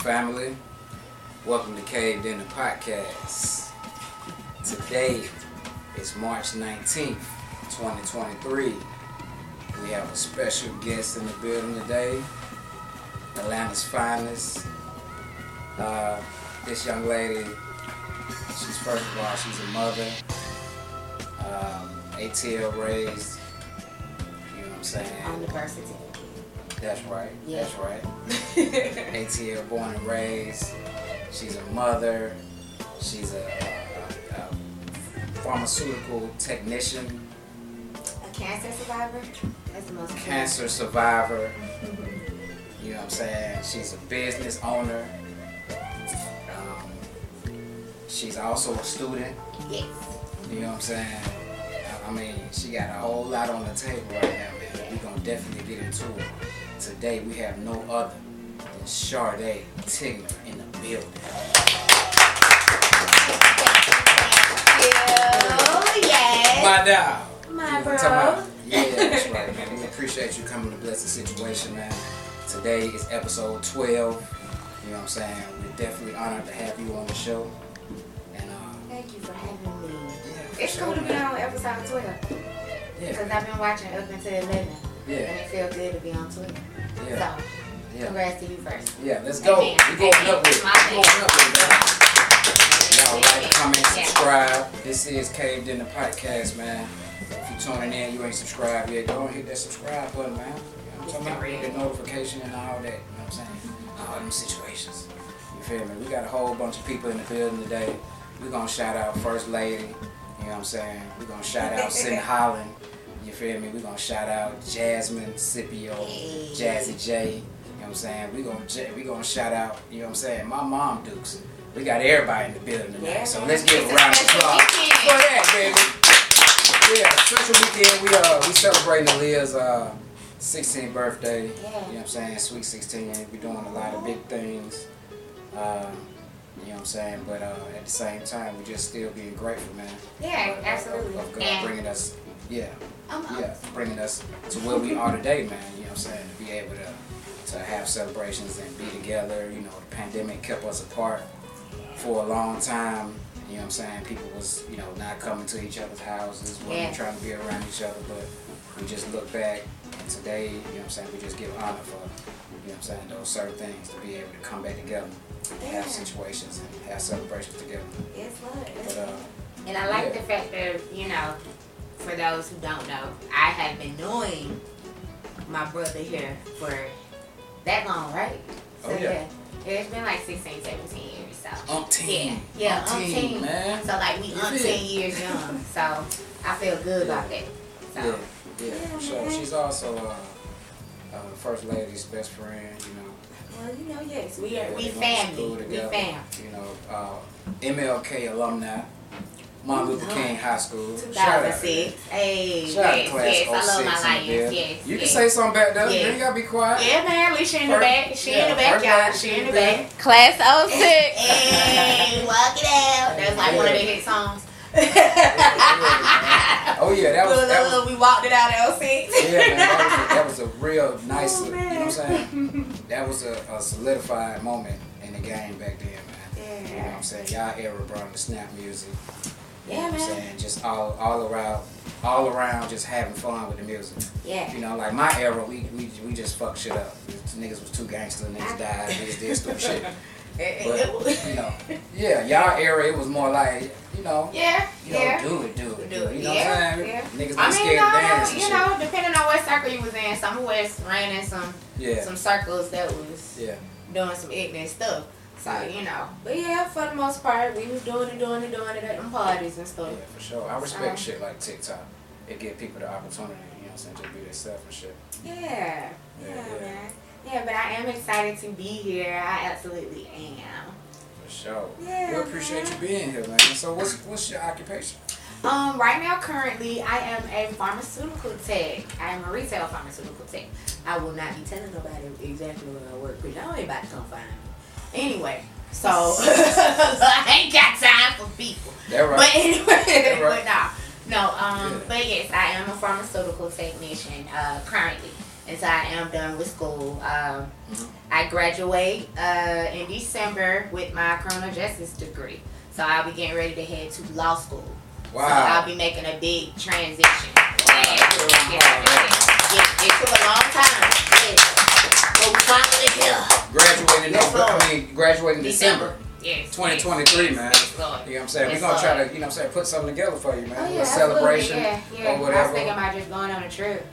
family? Welcome to Caved Inn the Podcast. Today is March 19th, 2023. We have a special guest in the building today, Atlanta's finest. Uh, this young lady, she's first of all, she's a mother, um, ATL raised, you know what I'm saying? University. That's right. Yeah. That's right. ATL born and raised. She's a mother. She's a, a, a pharmaceutical technician, A cancer survivor. That's the most cancer survivor. You know what I'm saying? She's a business owner. Um, she's also a student. Yes. You know what I'm saying? I- mean, she got a whole lot on the table right now, man. We're gonna definitely get into it. Today we have no other Sade Tigner in the building. Thank You, yes. My dog. My bro. what I'm talking about? Yeah, that's right, man. We appreciate you coming to bless the situation, man. Today is episode 12. You know what I'm saying? We're definitely honored to have you on the show. And uh, Thank you for having me. yeah, It's sure, cool to be on episode 12 Yeah, because I've been watching up until 11 Yeah. and it feels good to be on 12. yeah, So, yeah. congrats to you first. Yeah, let's go. Amen. We going up with it. My We going up with it. Y'all like, comment, subscribe. This is Caved Inn the Podcast, man. If you're tuning in, you ain't subscribed yet, go and hit that subscribe button, man. You know what I'm talking about? The notification and all that. You know what I'm saying? All them situations. You feel me? We got a whole bunch of people in the building today. We're gonna shout out First Lady. You know what I'm saying? We're gonna shout out Cindy Holland. You feel me? We're gonna shout out Jasmine Scipio, Jazzy J. You know what I'm saying? We gonna we gonna shout out. You know what I'm saying? My mom Dukes. We got everybody in the building tonight. Yeah, so let's give a round of applause for that, baby. Yeah, special weekend. We uh we celebrating Aaliyah's uh 16th birthday. Yeah. You know what I'm saying? Sweet 16. We doing a lot of big things. Um, you know what I'm saying? But uh, at the same time, we're just still being grateful, man. Yeah, absolutely. Of, God And- bringing us, yeah, um, yeah, bringing us to where we are today, man. You know what I'm saying? To be able to to have celebrations and be together. You know, the pandemic kept us apart for a long time. You know what I'm saying? People was, you know, not coming to each other's houses, wasn't Yeah. trying to be around each other, but we just look back and today, you know what I'm saying, we just give honor for, you know what I'm saying, those certain things to be able to come back together, and have situations and have celebrations together. Yes, Lord. But uh And I like Yeah. the fact that, you know, for those who don't know, I have been knowing my brother here for that long, right? Oh, yeah. yeah. It's been like 16, 17 years, so. umpteen. Yeah, yeah, umpteen, umpteen. man. So like we umpteen years young, so I feel good about that. So, Yeah, yeah, Yeah, for sure. man. She's also uh, uh, first lady's best friend, you know. well, you know, yes, we Yeah, are, we they went to family, we fam. You know, uh, MLK alumni, Martin Luther Oh, King High School. Shout out. 2006. Hey, Shout out yes, class yes, I love my in the lions. building. Yes, You can say something back there. Yeah. You ain't gotta be quiet. Yeah, man, at least she in the First- back. She yeah, in the back, first y'all. lady, She she in the in back. Class 06. Hey, walk it out. That's like one of their hit songs. Oh yeah, that was Look, that was look, we walked it out at 06. yeah, man, that was a, that was a real nice, Oh, you know what I'm oh, saying? That was a, a solidified moment in the game back then, man. Yeah. You know what I'm saying? Y'all era brought the snap music. You know Yeah, what I'm man. saying? Just all all around all around just having fun with the music. Yeah. You know, like my era, we we, we just fucked shit up. Niggas was too gangster, niggas died, niggas did stupid shit. It- But you know, yeah, y'all era it was more like, you know, Yeah, you know, yeah. do it, do it, do it. You know yeah, what I'm saying? yeah. Niggas I mean, scared no, to dance you shit. know, depending on what circle you was in, some of us ran in some Yeah, some circles that was yeah, doing some ignorant stuff. So you know, but yeah, for the most part, we was doing it, doing it, doing it at them parties and stuff. yeah, for sure. I respect Um, shit like TikTok. It give people the opportunity, you know what I'm saying, to be themselves and shit. Yeah, Yeah, yeah, yeah. man. Yeah, but I am excited to be here. I absolutely am. For sure. Yeah, we appreciate man. you being here, man. So what's what's your occupation? Um, right now, currently, I am a pharmaceutical tech. I am a retail pharmaceutical tech. I will not be telling nobody exactly where I work, because y'all ain't about to come find me. Anyway, so I ain't got time for people. That right. But anyway, right. but no, no. Um, Yeah. but yes, I am a pharmaceutical technician uh, currently, so I am done with school. Um, Mhm. I graduate uh, in December with my criminal justice degree. So I'll be getting ready to head to law school. Wow. So I'll be making a big transition. Yeah, yeah, yeah. It, it took a long time. Yeah. We finally here. Graduating, Yes, no, Lord. I mean, graduating December. Yes. 2023, yes, man. Yes, You know what I'm saying? We're gonna try to, you know what I'm saying, put something together for you, man. Oh, a yeah, little celebration. Yeah, yeah. or I was whatever. thinking about just going on a trip.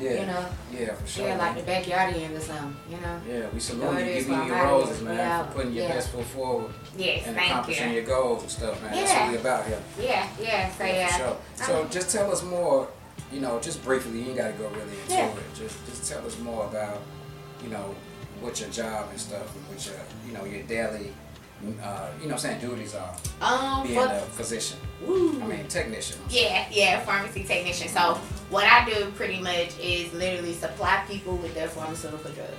yeah. You know, yeah, for sure. yeah, like the backyardians or something. You know. Yeah, we salute you, Give you your roses, man, Yeah, for putting your best foot forward Yes, and accomplishing you. your goals and stuff, man. That's what we about here. Yeah, yeah. So Yeah, sure. So just tell us more, you know, just briefly. You ain't got to go really into it. Just just tell us more about, you know, what your job and stuff, and what your, you know, your daily, uh, you know, I'm saying duties are Um, being a physician. Woo. I mean, technician. Yeah, yeah, pharmacy technician. So what I do pretty much is literally supply people with their pharmaceutical drugs.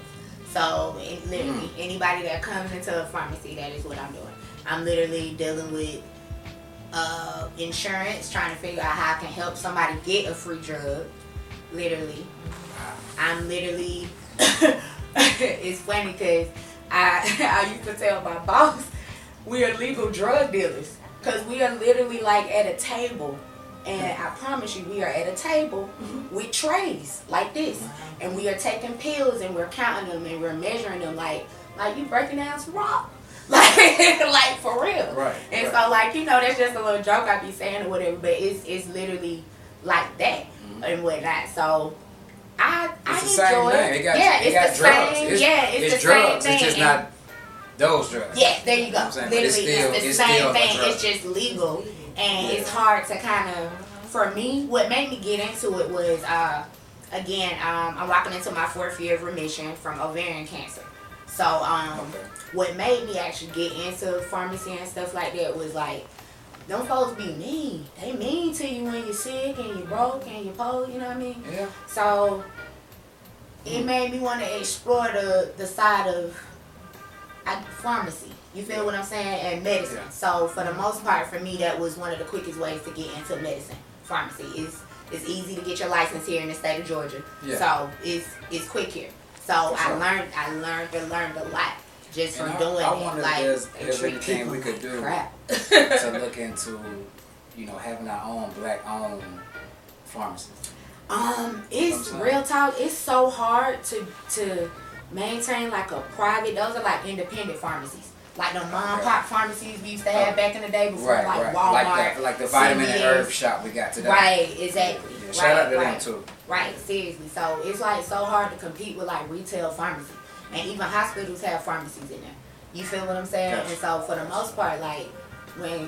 So it, literally anybody that comes into a pharmacy, that is what I'm doing. I'm literally dealing with uh, insurance, trying to figure out how I can help somebody get a free drug. Literally, I'm literally. it's funny because I I used to tell my boss we are legal drug dealers because we are literally like at a table, and I promise you we are at a table mm-hmm. with trays like this, and we are taking pills and we're counting them and we're measuring them like like you breaking down some rock. Like, like for real. Right. And right. so, like, you know, that's just a little joke I be saying or whatever, but it's it's literally like that mm-hmm. and whatnot. So, I I it's the same it. thing. It got, yeah, it it's got the drugs. same. It's, yeah, it's, it's the drugs. same It's thing. just not those drugs. Yeah, there you You know go. I'm saying? But it's still- it's the it's same still a thing. drug. It's just legal, and Yeah. it's hard to kind of. For me, what made me get into it was, uh, again, um, I'm walking into my fourth year of remission from ovarian cancer. So, um, Okay. what made me actually get into pharmacy and stuff like that was like, them folks be mean. They mean to you when you're sick and you're broke and you're poor. You know what I mean? Yeah. So it made me want to explore the the side of pharmacy. You feel what I'm saying? And medicine. Yeah. So for the most part, for me, that was one of the quickest ways to get into medicine. Pharmacy is it's easy to get your license here in the state of Georgia. Yeah. So it's it's quick here. So For I learned I learned and learned a lot just And from I- doing I it. wonder like there's- there's anything we could do crap. to look into, you know, having our own black owned pharmacies. Um, it's real talk. It's so hard to to maintain like a private. Those are like independent pharmacies, like the mom pop pharmacies we used to have Oh. back in the day before, Right, like right. Walmart. like the, like the vitamin and herb shop we got today. Right, exactly. Yeah, right, shout out to right, them too. Right, seriously. So it's like so hard to compete with like retail pharmacy, and even hospitals have pharmacies in there. You feel what I'm saying? Gotcha. And so for the most part, like when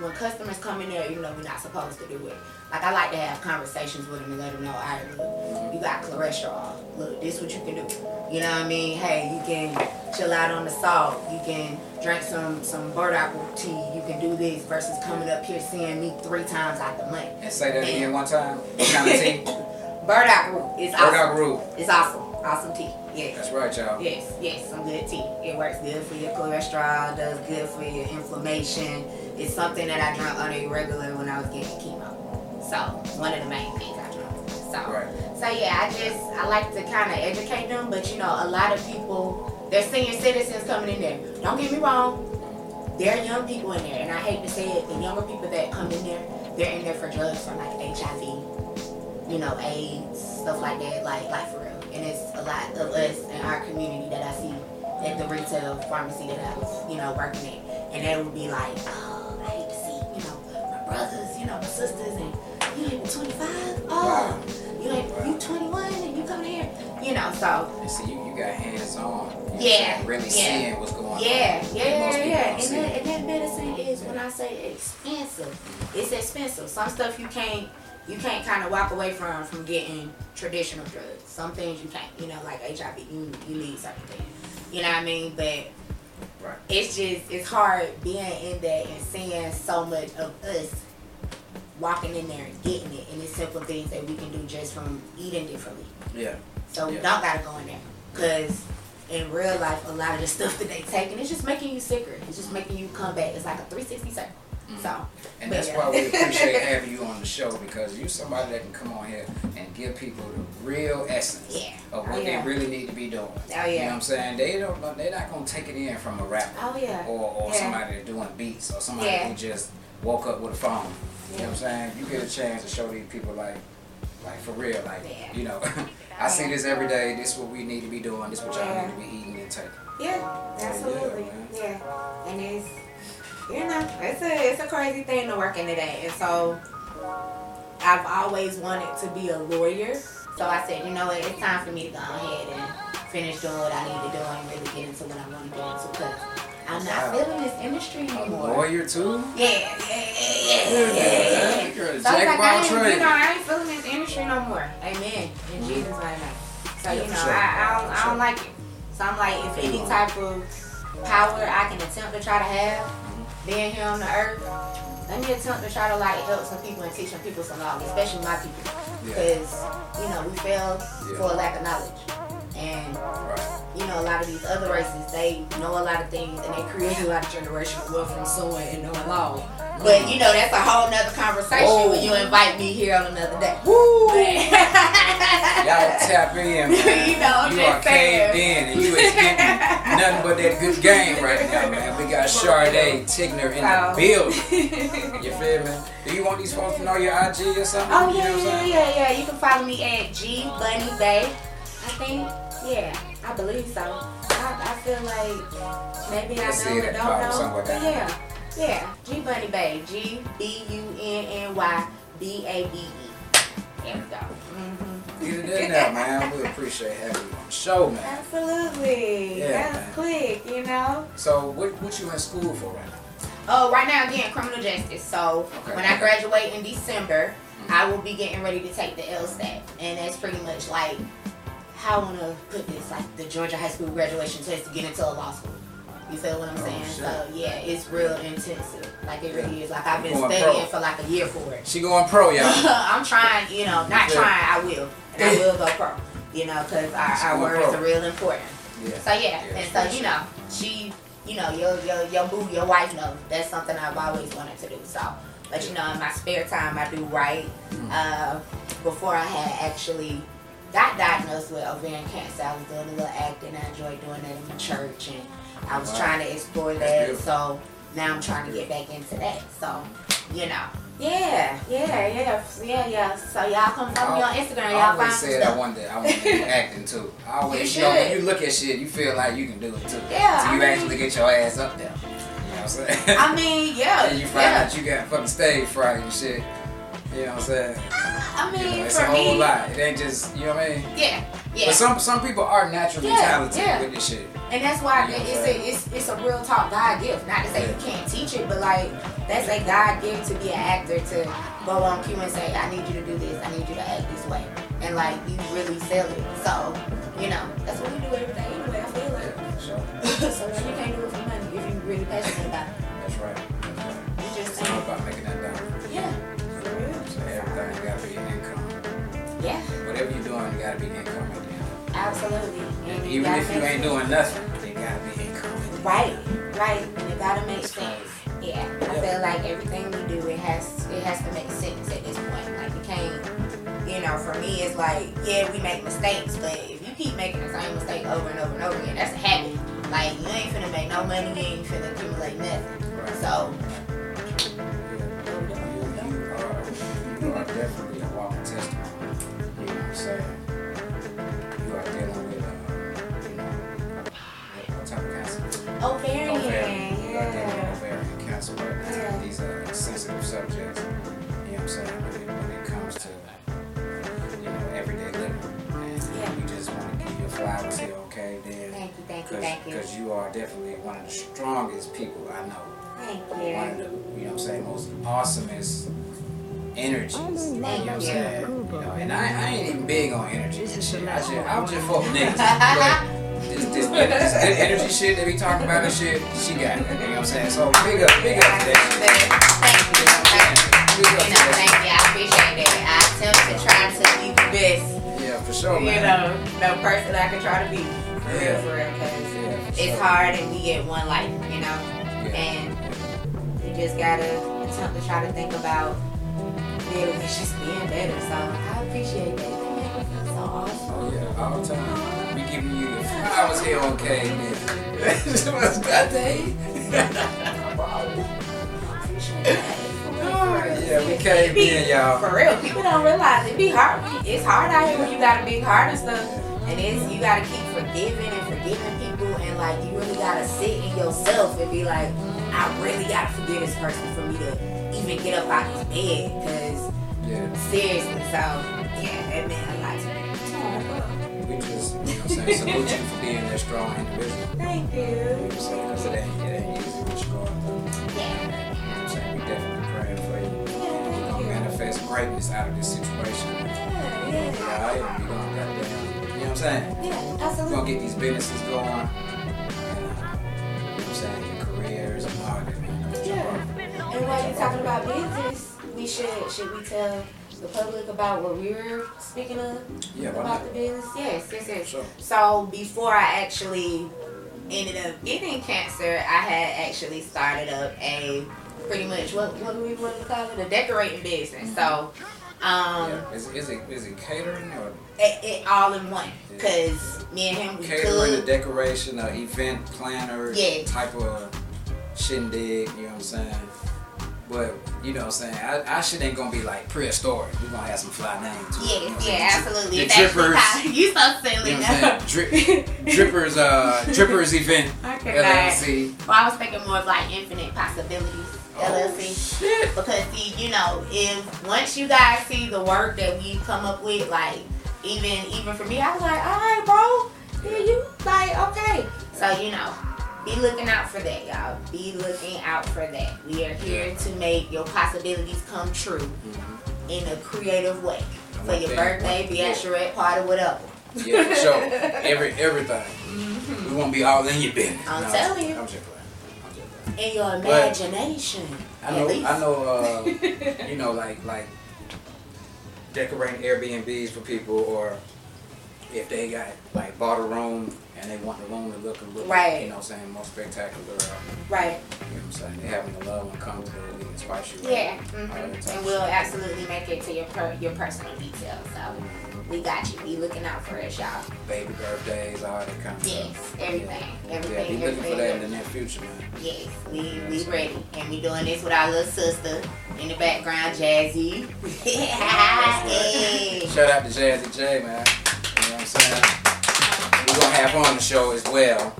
when customers come in there, even though we're not supposed to do it, like I like to have conversations with them and let them know, all right, look, you got cholesterol. Look, this what you can do. You know what I mean? Hey, you can chill out on the salt. You can drink some some burdock tea. You can do this versus coming up here seeing me three times out the month. And say that again one time. What kind of tea? Burdock root is awesome. Burdock root. It's awesome. Awesome tea. Yes. That's right, y'all. Yes, yes, some good tea. It works good for your cholesterol, does good for your inflammation. It's something that I drink on a regular when I was getting chemo. So, one of the main things I drink. So, Right. so yeah, I just, I like to kind of educate them, but you know, a lot of people, they're senior citizens coming in there. Don't get me wrong, there are young people in there, and I hate to say it, the younger people that come in there, they're in there for drugs for like HIV, you know, AIDS, stuff like that, like like for real. And it's a lot of us in our community that I see at the retail pharmacy that I was, you know, working at. And they would be like, oh, I hate to see, you know, my brothers, you know, my sisters, and you ain't 25? Oh, you ain't, you 21 and you coming here? You know, so And see, you, you got hands on. You know what I'm Yeah? Really yeah. seeing what's going on. Yeah, that yeah, yeah. And that, and that medicine is when I say expensive. It's expensive. Some stuff you can't you can't kind of walk away from from getting traditional drugs. Some things you can't. You know, like HIV, you you need certain things. You know what I mean? But Right. it's just it's hard being in there and seeing so much of us walking in there and getting it, and it's simple things that we can do just from eating differently. Yeah. So we Yeah. don't gotta go in there. Cause in real life, a lot of the stuff that they taking, it's just making you sicker. It's just making you come back. It's like a 360 circle. Mm. So, And that's yeah. why we appreciate having you on the show because you're somebody that can come on here and give people the real essence Yeah. of Oh, what yeah. they really need to be doing. Oh, yeah, You know what I'm saying? They don't. They're not gonna take it in from a rapper Oh yeah. or, or Yeah. somebody that's doing beats or somebody Yeah. who just woke up with a phone. You know what I'm saying? You get a chance to show these people like, like for real, like Yeah. you know. I see this every day. This is what we need to be doing. This is what y'all Yeah. need to be eating and taking. Yeah, absolutely. man. Yeah, and it's you know it's a it's a crazy thing to work in today, and so I've always wanted to be a lawyer. So I said, you know what, it's time for me to go ahead and finish doing what I need to do and really get into what I want to get into because I'm not Wow. feeling this industry A anymore. lawyer too. Yeah, yeah, yeah, yeah, yeah. You're a So jack like, I ain't, you know, I ain't feeling this industry no more. Amen. In mm-hmm. Jesus' name. So, Yeah, you know, sure. I, I, don't, I don't like it. So I'm like, if any type of power I can attempt to try to have, mm-hmm. being here on the earth, let me attempt to try to like help some people and teach some people some knowledge, especially my people. Yeah. Because, you know, we fail Yeah. for a lack of knowledge. And you know, a lot of these other races, they know a lot of things and they create a lot of generational wealth from sewing and knowing law. But you know, that's a whole nother conversation Whoa. when you invite me here on another day. Woo! Y'all tap in, man. You know, I'm you just are caved in, and you is getting nothing but that good game right now, man. We got Sade Tigner in the So- building. You feel me? Do you want these folks to know your IG or something? Oh You yeah, know yeah, I'm saying? yeah, yeah. You can follow me at G Bunny Babe. I think, yeah, I believe so. I, I feel like maybe I I know it it, at the don't know. But yeah, yeah. G Bunny Babe. G B U N N Y B A B E. There we go. Mm-hmm. Get it in there, man. We appreciate having you on the show, man. Absolutely. Yeah, That's man. quick, you know. So, what what you in school for right now? Oh, right now again, criminal justice. So Okay. when I graduate in December, I will be getting ready to take the LSAT, and that's pretty much like I want to put this, like the Georgia High School graduation test to get into a law school. You feel what I'm Oh, saying? shit. So yeah, it's real intensive. Like it really is. Like I've been studying pro. for like a year for it. She going pro, y'all. I'm trying, you know, not Yeah. trying. I will, and I will go pro. You know, because our, our words pro. are real important. Yeah. So yeah, Yeah, and so you know, she, you know, your your your boo, your wife knows that's something I've always wanted to do. So, but you know, in my spare time, I do write. Mm-hmm. Uh, before I had actually got diagnosed with ovarian cancer, I was doing a little acting. I enjoyed doing that in my church, and I was Wow. trying to explore that. So now I'm trying to get back into that. So, you know. Yeah, yeah, yeah, yeah, yeah. So y'all come follow me on Instagram. Y'all always find said I wanted, I wanted to do acting too. I always, You you know, when should. you look at shit, you feel like you can do it too. Yeah, So you I mean- actually get your ass up there. You know what I'm saying? I mean, yeah, and you find yeah. out you got fucking stage fright and shit. You know what I'm saying? I You mean, know, it's for a whole me, lot. It ain't just, you know what I mean? yeah, yeah. But some some people are naturally Yeah, talented yeah. with this shit. And that's why You know it's a it's it's a real talk God gift. Not to say you can't teach it, but like that's a God gift to be an actor to go on cue and say, I need you to do this, I need you to act this way. And like you really sell it. So, you know, that's what we do every day anyway, I feel like. Yeah, sure. so you can't absolutely. And Even if you ain't sense. doing nothing, it gotta be income. Right, right. And it gotta make sense. Yeah. I feel like everything we do it has it has to make sense at this point. Like you can't you know, for me it's like, yeah, we make mistakes, but if you keep making the same mistake over and over and over again, that's a habit. Like you ain't finna make no money, you ain't finna accumulate nothing. So You, you are definitely Oh, ovarian, Ovarian. You are yeah. ovarian cancer right. Yeah. These are sensitive subjects. You know what I'm saying? When it, when it comes to, you know, everyday living. And Yeah. we just want to give you flowers here, okay? Then, Thank you, thank you, thank you. Because you are definitely one of the strongest people I know. Thank you. one of you. the, you know what I'm saying, most awesomest energies. You know what I'm Thank you. saying? You know, and I, I ain't even big on energy. I just, I was just fuck with niggas. This, this, this good energy shit that we talking about and shit, she got it. You know what I'm saying? So big up, big up to that shit. Thank you. Thank you. Big up You know, thank you. I appreciate it. I attempt to try to be the best. Yeah, for sure, you man. know, the person I can try to be. For real, Yeah. for real, 'cause Yeah, for it's sure. hard and we get one life, you know? Yeah. And, you we just gotta attempt to try to think about better than just being better. So I appreciate that. Me feel so awesome. Oh yeah, all the time. Giving you the flowers here on K. What's that day? Yeah, we came in, y'all. For real, people don't realize it be hard. It's hard out here when you got a big heart and stuff. And it's you gotta keep forgiving and forgiving people and like you really gotta sit in yourself and be like, mm, I really gotta forgive this person for me to even get up out this bed. Cause Yeah, seriously, so yeah, that meant just, you know what I'm salute you for being that strong individual. Thank You know what I'm saying? Because it ain't, it ain't easy what you're going through. Yeah. You know what I'm saying? We definitely praying for you. Yeah, We're gonna manifest greatness out of this situation. Yeah, yeah. Alright, we gonna goddamn, you know what I'm saying? Yeah, absolutely. We're gonna get these businesses going. And, uh, you know what I'm saying? Your careers and all that, man. That's what you're Yeah. And while you're talking about business, we should should we tell the public about what we were speaking of Yeah, about the business? Yes, yes, yes. Sure. So before I actually ended up getting cancer, I had actually started up a pretty much what what do we want to call it a decorating business. So um, Yeah. Is, is it is it catering or it, it all in one because me and him we catering, the decoration, or event planner Yeah. type of shindig? You know what I'm saying? But you know what I'm saying? I, I shit ain't gonna be like prehistoric. We're gonna have some fly names. it, you know what Yes, I'm yeah, absolutely. The drippers. you so silly You know now. Drip, drippers, uh, drippers event not. LLC. Well, I was thinking more of like infinite possibilities LLC. shit. Because see, you know, if once you guys see the work that we come up with, like even even for me, I was like, all right, bro, yeah, you like okay. So you know, be looking out for that, y'all. Be looking out for that. We are here to make your possibilities come true Mhm. in a creative way. For your thing- birthday, be at charrette party, whatever. Yeah, for sure. Every everything. We won't be all in your business. I'm No, telling you. I'm just playing. I'm just playing. In your But- imagination. I at know. least. I know. Uh, you know, like like decorating Airbnbs for people, or if they got like bought a room and they want the room to look a little, Right. you know, what I'm saying more spectacular. Right. you know, what I'm saying They're having the love and come and spice you. Yeah, hmm that and we'll absolutely make it to your per- your personal details. So we got you. Be looking out for us, y'all. baby birthdays, all that kind of Yes, stuff. everything, Yeah, everything, be looking for that in the near future, man. Yes, we we ready, and we doing this with our little sister in the background, Jazzy. hey. Shout out to Jazzy J, man. You know what I'm saying? We're gonna have her on the show as well.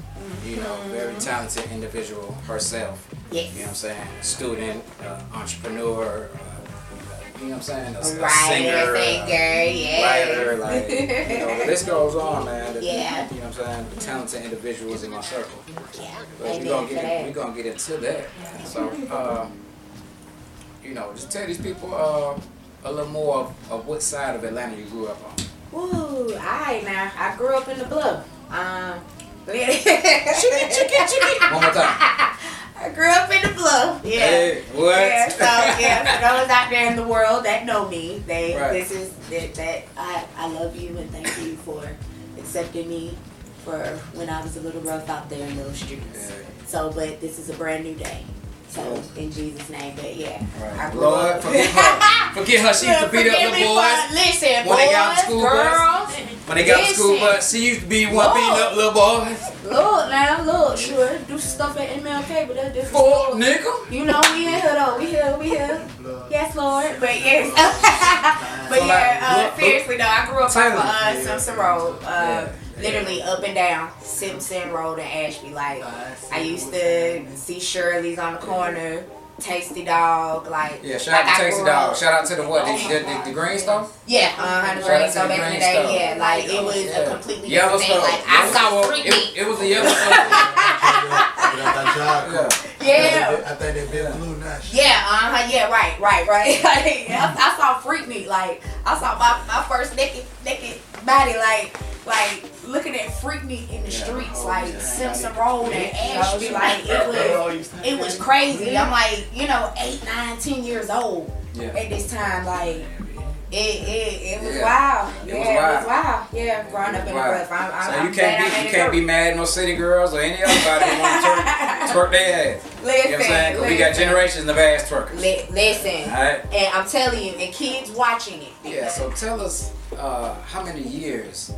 You know, very talented individual herself. You know what I'm saying? Student, uh, entrepreneur, uh, you know what I'm saying? A, a Right, singer, singer, uh, yeah. writer, like, you know, the list goes on, man. The- Yeah. You know what I'm saying? The talented individuals in my circle. Yeah, But we're gonna get that. we're gonna get into that. So, um, you know, just tell these people uh, a little more of, of what side of Atlanta you grew up on. Ooh, alright now. I grew up in the bluff. Um, One more time. I grew up in the bluff. Yeah. Hey, what? Yeah, so yeah, for those out there in the world that know me, they Right. this is that, that I, I love you and thank you for accepting me for when I was a little rough out there in those streets. Yeah. So, but this is a brand new day. So in Jesus' name, but yeah, I Right. grew Lord, up. forgive her. Forgive her. She used to beat up the boys. for- listen, when they got boys, school bus. girls. When they got to school Listen. bus, she used to be one beating up little boys. Look now, look, sure, do some stuff at MLK, but that's different. Story. nigga. You know we in here though. We here, we here. Yes, Lord. But yes. but So, like, yeah, uh, look- seriously though, I grew up off of uh, Simpson Road. Uh, Yeah. Literally up and down Simpson Road in Ashby. Like I used to see Shirley's on the corner, Tasty Dog. Like Yeah, shout like out to I Tasty Dog. up- Shout out to the what? Oh The, the, the, the green stuff? Yeah, uh, Shout Honey out Green to Stuff the back in the green day. stuff. Yeah, like it was Yeah. a completely Yellow different thing. stuff. Like I Yellow saw stuff. Freaky. It, it was the yellow stuff. yeah. Yeah. I think they been blue now. Yeah, uh huh. Yeah, right, right, right. Like, I, I saw Freak Me. Like, I saw my, my first naked naked body. Like, like looking at Freak Me in the streets, Oh, like. Simpson Road and Ashby. Like, it was it was crazy. I'm like, you know, eight, nine, ten years old Yeah. at this time. Like, it it, it was Yeah. wild. It yeah, was it was wild. Yeah, growing up in the rough. I'm, I'm, So I'm you can't be you can't be mad at no city girls or any other body that want to turn, twerk their ass. Listen, You know what I'm saying? 'Cause we got generations of ass twerkers. Li- listen, Alright. and I'm telling you, and kids watching it. Yeah, so tell us uh, how many years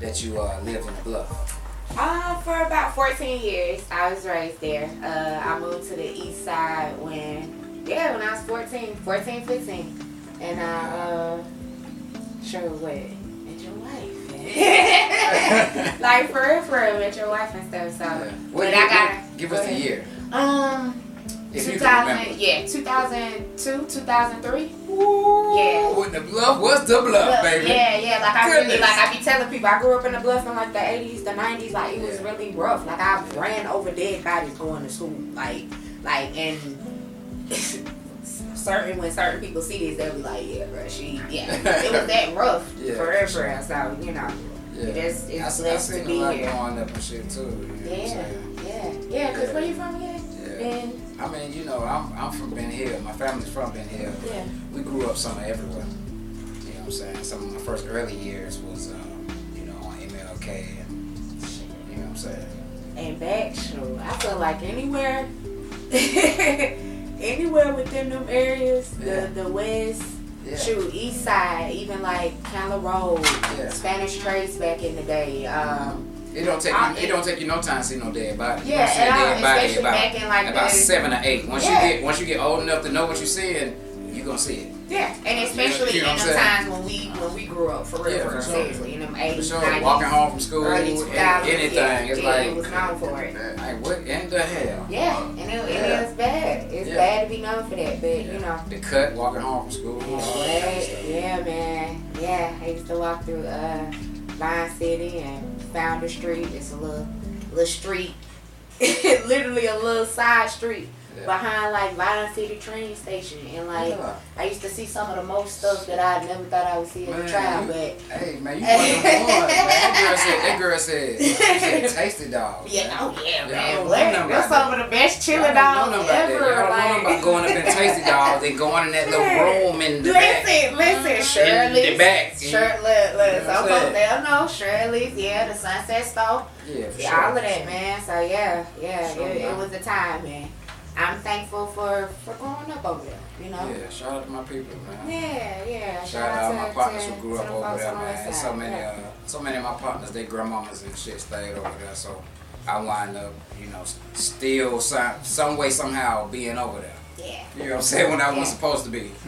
that you uh, lived in the bluff. Uh, for about 14 years, I was raised there. Uh, I moved to the east side when, yeah, when I was 14, 14, 15. And I, uh, sure what? Met your wife. like, for real, for real, met your wife and stuff. So, Yeah. What I gotta. what- give us a year. Um, If 2000, remember. yeah, 2002, 2003. Ooh, when the bluff was the bluff, Look, baby. Yeah, yeah. Like I really, like I be telling people, I grew up in the bluff in like the eighties, the nineties. Like it was Yeah. really rough. Like I ran over dead bodies going to school. Like, like and certain when certain people see this, they'll be like, yeah, bro, she, yeah, it was that rough Yeah, for real, for for sure. real. So you know, Yeah. It's- it's I, s- I blessed to be a lot here. going up and shit too. You know yeah, yeah, yeah. Cause Yeah. where you from again? And I mean, you know, I'm, I'm from Ben Hill. My family's from Ben Hill. yeah, We grew up somewhere everywhere. You know what I'm saying? Some of my first early years was, um, you know, on MLK and, you know what I'm saying? and back, sure. I feel like anywhere, anywhere within them areas, Yeah. the the west. Yeah. Shoot, East Side, even like Candler Road, Yeah. Spanish Trace back in the day. Um, It don't take you, it don't take you no time to see no dead body. Yeah, see and a I- dead body especially about, back in, like, about the- seven or eight. Once Yeah. you get once you get old enough to know what you're seeing, you gonna see it. yeah, and especially You know in what the times when we when we grew up, for real, Yeah, for sure. seriously, in them For eighties, sure. nineties, Walking home from school, early two thousands, anything. yeah, it's yeah, like it was known for it. Like what in the hell? Yeah, and it, it Yeah. is bad. It's Yeah. bad to be known for that, but you know. The cut, walking home from school. all that kind of Yeah, yeah, man. Yeah, I used to walk through uh, Vine City and Foundry Street. It's a little, little street, literally a little side street Yeah. behind like Vine City train station. And like, Yeah. I used to see some of the most stuff that I never thought I would see as a child. But Hey man, you one of. That girl said, that girl said, tasty dog. Oh, yeah, man. oh yeah, man. don't What? know nothing That's some of the best Y'all chili don't know dogs that. ever. Y'all don't know about going up in tasty dogs and going in that little room in the back. Listen, mm-hmm. listen, Shirley's. In the back. Shirley, look, look, You know what some I'm saying? they'll know Shirley's, yeah, the Sunset Store, Yeah, for yeah, sure. all of that, man. So yeah, yeah, it, it was a time, man. I'm thankful for for growing up over there, you know. Yeah, shout out to my people, man. Yeah, yeah. Shout out to my partners to- who grew up over there, man. Side, so many, yeah. uh, so many of my partners, their grandmamas and shit stayed over there. So I wind up, you know, still some, some way somehow being over there. Yeah, You know what I'm saying? When I wasn't supposed to be.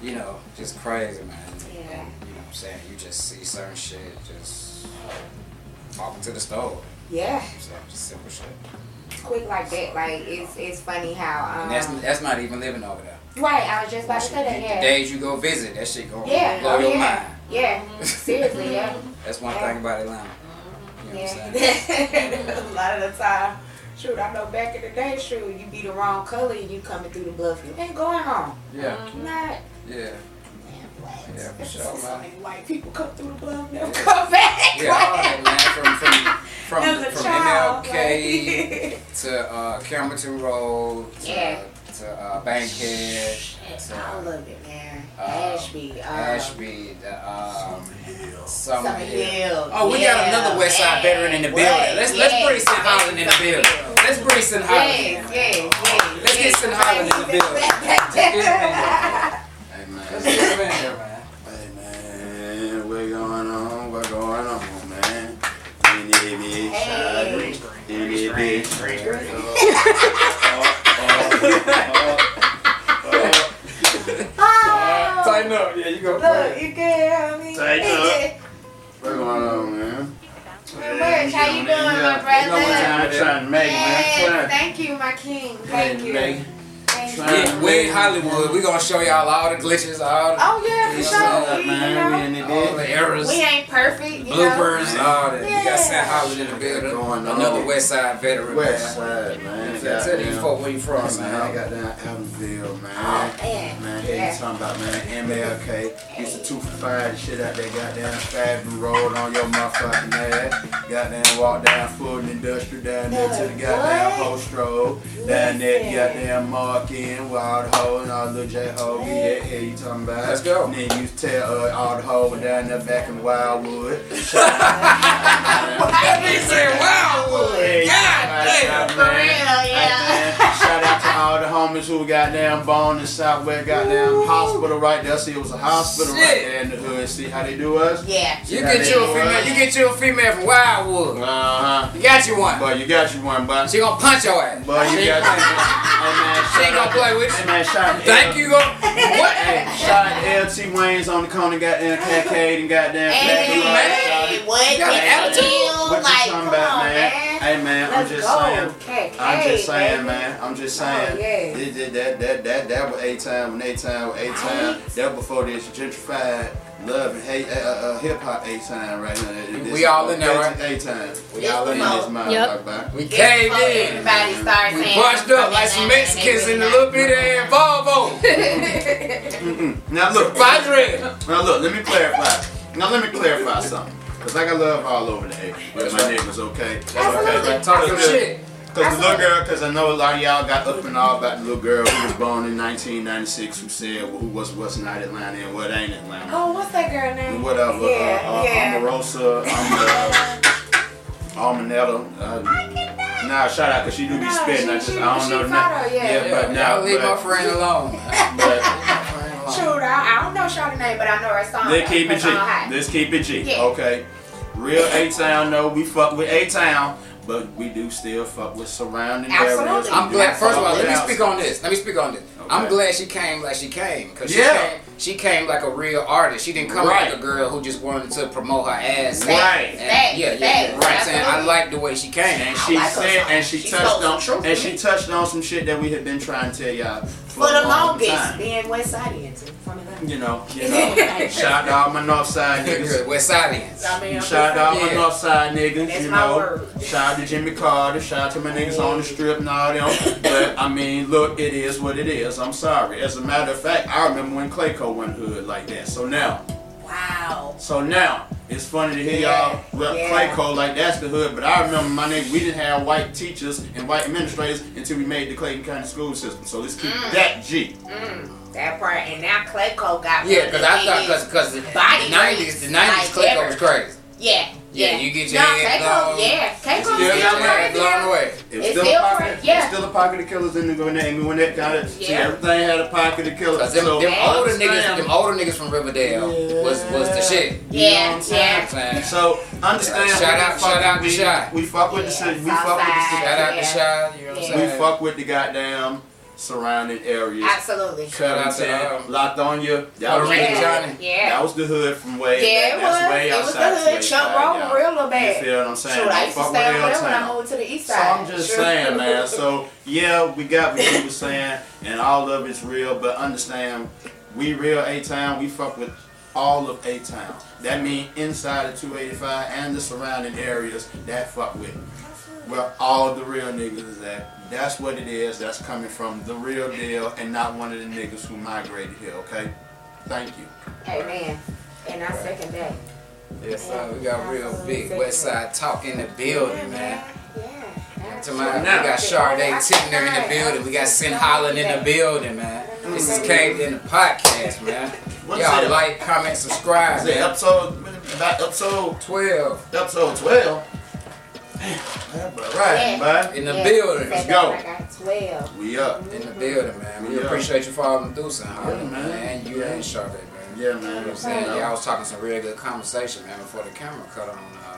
You know, just crazy, man. Yeah. You know what I'm saying? You just see certain shit, just walking to the store. yeah. So just simple shit. Quick like that, like it's it's funny how And that's um. that's not even living over there. Right, I was just about to say that. The Yeah. days you go visit, that shit gonna Yeah. blow oh, your yeah. mind. Yeah. Seriously, yeah. That's one Yeah. thing about Atlanta. You know what I'm saying? Yeah. a lot of the time. Shoot, I know back in the day, shoot, you be the wrong color and you coming through the bluff. You ain't going home. Yeah, not. yeah. Man, what? Yeah, for sure, So many white people come through the bluff, never Yeah. come back. Yeah, all that, man. From from As from, a from child, MLK like- to uh, Campbellton Road to, Yeah. to uh, Bankhead Shit, to I love it, man. uh, Ashby. Um, Ashby, the um, Summer Summer Hill. Hill. Oh, we got another West Side veteran in the building. Let's let's bring St. Holland in the building. Let's bring St. Holland. in Yes, the yes, building. yes. Let's get St. Holland in the building. building. Hey Let's man. get him in here, man. Hey man, what going on? What going on, man? In this bitch, Hey. in this bitch. Oh, Tighten up. Yeah, you go Look, first. you good, homie. Tighten up. What going on, man? Much. How you doing, my You know what brother? I'm trying to make, man. Yes, Trying. thank you, my king. Thank you. Thank you. Trying. Yeah, we in Hollywood. We gonna show y'all all the glitches, all the, Oh yeah, for Yeah, sure. We, you man, in know, all the errors, we ain't perfect. You know. bloopers, all that. We got Yeah. St. Holland in the building. Going on. Another West Side veteran, West man. side, man. Tell tell these Goddamn. folk where you from, Man, I got down Adamsville, man. Oh man. Man, hey, Yeah. you talking about, man, MLK. Used to two for five and shit out there, goddamn fast and roll on your motherfucking ass. Goddamn walk down Fulton Industrial down there to the goddamn What? post road. Down there, Listen. goddamn Mark in, Wild Hole and all the little J Ho. Yeah, yeah, you talking about. Let's go. And then you tell uh, all the hoe down there back in Wildwood. That nigga said Wildwood. Hey, God damn. For real, yeah. Shout out to all the homies who goddamn born in Southwest goddamn hospital right there. See, it was a hospital right there in the hood. See how they do us? Yeah. You get they you a female. it. You get you a female from Wildwood. Uh huh. You got you one. But you got you one, but She gonna punch your ass. but you got you Hey man, She ain't gonna play with Hey you. man, shout Thank you. Go. What? Hey, shout out to LT Wayne's on the corner, goddamn Cascade and goddamn Flat Hey, Blood. what You got an the attitude? hell? What you Like, talking come about, on, man? Man. Hey man, I'm just go. saying. Okay, I'm just saying, baby. man. I'm just Oh, saying. yeah. This- this- that that that that was A time when A time was A time. Right. That before this gentrified love and hate uh, uh, hip hop A time right now. This We all in there, right? A time. We all in in there. this mind, Yep. about. We came caved in. Everybody starts We saying. bunched up like some Mexicans in the little bit of Volvo. Now look, Padre. now look. Let me clarify. Now let me clarify something. Cause I got love all over the A with my niggas. Okay. Absolutely. Talk some shit. Cause the little girl, cause I know a lot of y'all got up and all about the little girl who was born in 1996 who said well, who was what's not Atlanta and what ain't Atlanta. Oh, what's that girl name? Whatever. Yeah, uh, uh, yeah. Omarosa, um, Almanetta. Uh, nah, shout out, cause she do be No, spitting. I just she- I don't she know the fought name. her, yeah. yeah, but now, Y'all leave my friend alone. but Leave my friend alone. Shoot, I, I don't know name, but I know her song. let's keep it G. Let's keep it G. Yeah. Okay. Real A Town, no, we fuck with A Town, but we do still fuck with surrounding Absolutely. areas. I'm glad. First of all, let me speak on this. Let me speak on this. I'm glad she came like she came because she Yeah. came. She came like a real artist. She didn't come Right. like a girl who just wanted to promote her ass. Right. And, Facts, yeah, yeah, yeah. facts, Right. Saying I like the way she came. And she like said, and she, She touched on, some truth and to she touched on some shit that we have been trying to tell y'all for, For the a long longest, time. being West Sideans from Atlanta. You know, you know. shout out my North Side niggas. West Sideans. I mean, Shout out to my Yeah. North Side niggas. That's you know. word. Shout out to Jimmy Carter. Shout out to my niggas on the strip and all them. But I mean, look, it is what it is. I'm sorry. As a matter of fact, I remember when Clayco went hood like that. So now, Wow. so now. It's funny to hear Yeah, y'all rep yeah. Clayco like that's the hood, but I remember my nigga, we didn't have white teachers and white administrators until we made the Clayton County school system. So let's keep Mm. that G. Mm, that part, and now Clayco got Yeah, because I thought because because the Body nineties the nineties like click ever. was crazy. yeah, Yeah, yeah, you get your no, head Clayco, blown. yeah, Clayco Still still got Your blown away. It It's still, still a pocket, yeah. it's still a pocket of killers in the when that, when that kind of see everything had a pocket of killers. Cause them, so them older niggas, them older niggas from Riverdale was was the shit. You know Yeah, what I'm saying? yeah. So understand. Shout out- shout out with- to Shy. We fuck with the Yeah, city. We fuck with the Southside. Shout out to Yeah. Shy, you know what I'm Yeah. We fuck with the goddamn surrounding areas. Absolutely. Shout out to, Covington, um, Lithonia. That Puerto was, yeah, Johnny. yeah. that was the hood from way Yeah, back. it That's was. way It was outside. the hood. Chuck Roll real little You bad. feel what I'm saying? Shoot, I used to fuck stay with over there when I L-Town. moved to the east So. I'm just Sure. saying, man. So yeah, we got what you were saying, and all of it's real. But understand, we real A Town. We fuck with all of A Town. That mean inside of 285 and the surrounding areas that fuck with. Where all the real niggas is at. That's what it is. That's coming from the real deal, and not one of the niggas who migrated here. Okay. Thank you. Amen. And I second that. Yes, sir. We got real big West Side talk in the building, man. Yeah. To my, we Now- got Sade Tigner in the building. We got Sin Holland in the building, man. This is Caved Inn the podcast, man. Y'all like, comment, subscribe, Is it episode episode 12 episode 12? Damn, bro, right, bud. in the building. Let's go. I got 12. We up. In the building, man. We Yeah. appreciate you following through, Sin Holland, Yeah, man. man. You and Sade, man. Yeah, man. You know what I'm saying? Y'all was talking some real good conversation, man, before the camera cut on. Uh,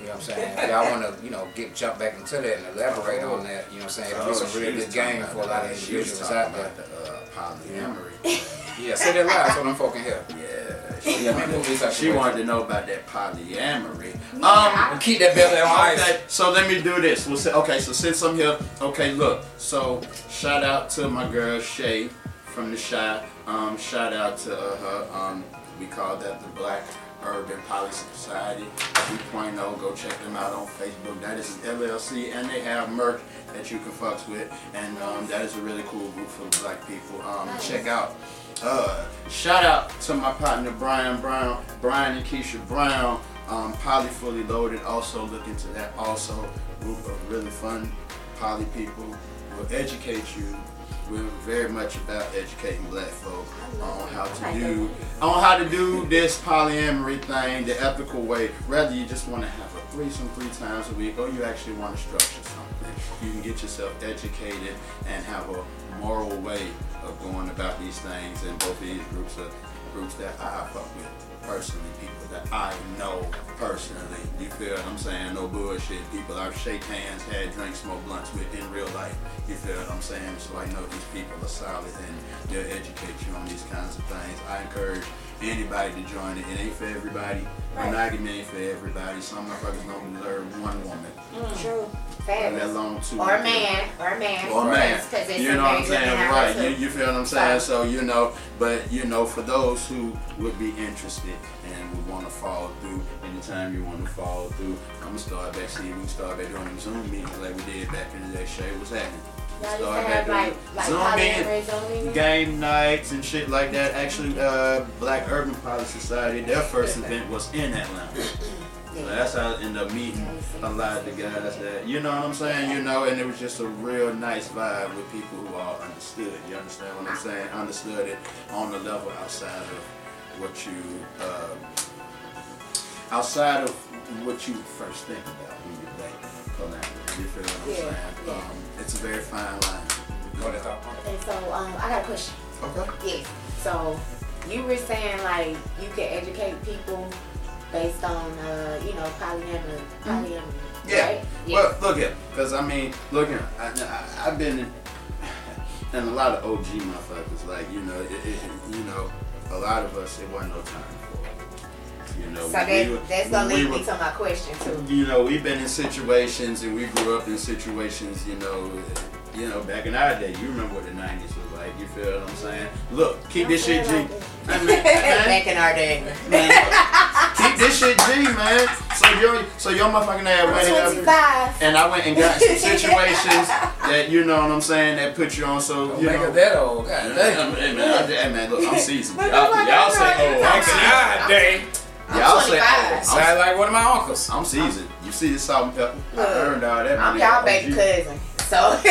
you know what I'm saying? If y'all want to, you know, get jump back into that and elaborate on that, you know what I'm saying? It'll be some real good game for a lot of individuals out there. The, uh, polyamory. Yeah, say that loud so them folk can hear. Yeah. She, yeah, people be talking She wanted to know about that polyamory. Um, Keep that belly on ice. Okay, so let me do this. We'll say, okay, so since I'm here, okay, look. So shout out to my girl Shay from the Shy. Um, shout out to uh, her. Um, we call that the Black Urban Policy Society 2.0. Go check them out on Facebook. That is an LLC, and they have merch that you can fucks with, and um, that is a really cool group for black people. Um, check out. Uh, shout out to my partner Brian Brown, Brian and Keisha Brown. Um, poly fully loaded. Also look into that. Also group of really fun poly people will educate you. We're very much about educating black folk on how to do on how to do this polyamory thing the ethical way. Rather, you just want to have a threesome three times a week or you actually want to structure something. you can get yourself educated and have a moral way of going about these things. And both of these groups are groups that I fuck with personally, people that I know personally. You feel what I'm saying? No bullshit. People I've shake hands, had drinks, smoke blunts with in real life. You feel what I'm saying? So I know these people are solid and they'll educate you on these kinds of things. I encourage anybody to join it. It ain't for everybody. Right. Monogamy ain't for everybody. Some motherfuckers don't deserve one woman. Mm. True. Let Fabulous. alone two. Or a man. Or a man. Or a man. Because it's You know what I'm saying? Right. You, you feel what I'm saying? So, you know, but, you know, for those who would be interested and would want to follow through, anytime you want to follow through, I'm going to start back seeing, we can start back doing them Zoom meetings like we did back in the day. Shay, what's happening? Y'all used to have like, like Zoom meetings. polyamory Zoom meetings? Game nights and shit like that. Actually, uh, Black Urban Poly Society, their first event was in Atlanta. So that's how I ended up meeting a lot of the guys that, you know what I'm saying, you know, and it was just a real nice vibe with people who all understood. You understand what I'm saying? Understood it on the level outside of what you, uh, outside of what you first think about when you think polyamory. You feel what I'm Yeah, saying? yeah. Um, it's a very fine line. Go. And so um, I got a question. Okay. Yes. So you were saying like you can educate people based on uh, you know polyamory, polyamory, Yeah. right? Well, look at, because I mean, look at, I, I, I've been in, and a lot of OG motherfuckers, like, you know, it, it, you know, a lot of us, it wasn't no time for it. You know, So we that, were- that's gonna we lead were- me to my question too. you know, we've been in situations and we grew up in situations, you know, you know, back in our day, you remember what the 90s was like, you feel what I'm saying? Look, keep this shit G. I mean, man, Back in our day. man, keep this shit G, man. So your, so your motherfucking ass went I'm and got- 25. and I went and got some situations that you know what I'm saying that put you on. So Don't you make know, it that old. God damn. Hey man, I, man, look, I'm seasoned. But Y'all, my y'all say, no, oh, you're I'm seasoned. God dang. I'm Y'all say, oh, I'm, Sound like one of my uncles. I'm seasoned. You see this salt and pepper? I earned all that. I'm money y'all at baby cousin. So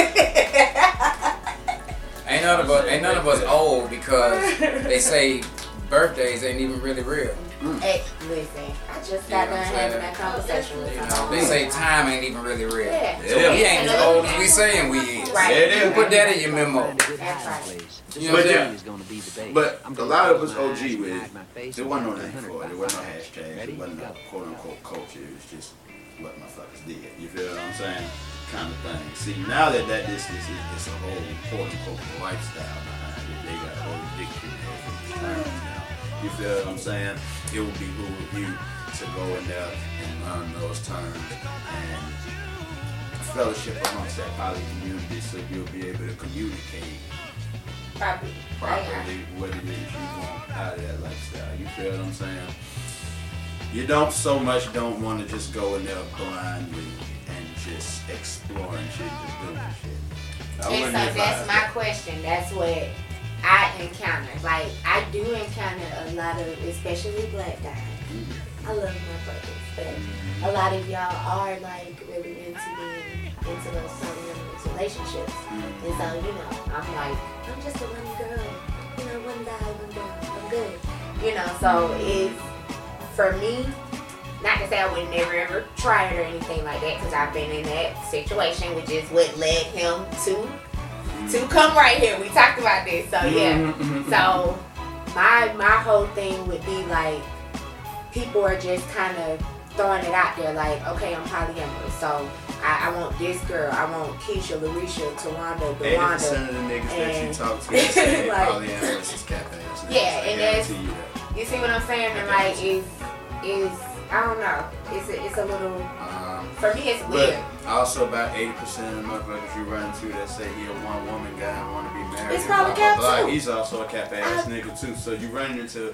Ain't none of us, ain't none of us old because they say birthdays ain't even really real. hey, listen, I just Yeah, got done I'm having that conversation with You know, they say time ain't even really real. Yeah. So we ain't as old as we saying we is. Right. Yeah, it is. Put that in your memo. That's right. You know what I'm saying? But a lot of us OG with there wasn't no name for it. There wasn't no hashtags. There wasn't no quote unquote culture. It was just what motherfuckers did. You feel what I'm saying? Kind of thing. See, now that that this is it's a whole quote unquote lifestyle behind it. They got a whole dictionary You feel what I'm saying? It would behoove you to go in there and learn those terms and fellowship amongst that poly community so you'll be able to communicate Probably. properly what it is you want out of that lifestyle. You feel what I'm saying? You don't so much don't want to just go in there blindly and just exploring shit, just doing shit. I And so that's my question. That's what I encounter. Like I do encounter a lot of, especially black guys. Mhm. I love my brothers, but a lot of y'all are like really into being into those polyamorous relationships. Mhm. And so you know, I'm like, I'm just a one girl, you know, one guy, one girl. I'm good, you know. So it's for me. Not to say I would never ever try it or anything like that, because I've been in that situation, which is what led him to to come right here. We talked about this, so yeah. Mhm, mhm, mhm. So my my whole thing would be like people are just kind of throwing it out there like, okay, I'm polyamorous, so I, I want this girl, I want Keisha, Larisha, Tawanda, Dewanda. percent of the niggas that you talk to say Like- polyamorous is cap ass. Yeah, and that's- you that. You see what I'm saying? And like is is I don't know. It's a, it's a little Um, for me it's But also about eighty percent of the motherfuckers you run into that say he a one woman guy and want to be married. It's probably blah, blah, cap blah. too. He's also a cap ass I- nigga too. So you run into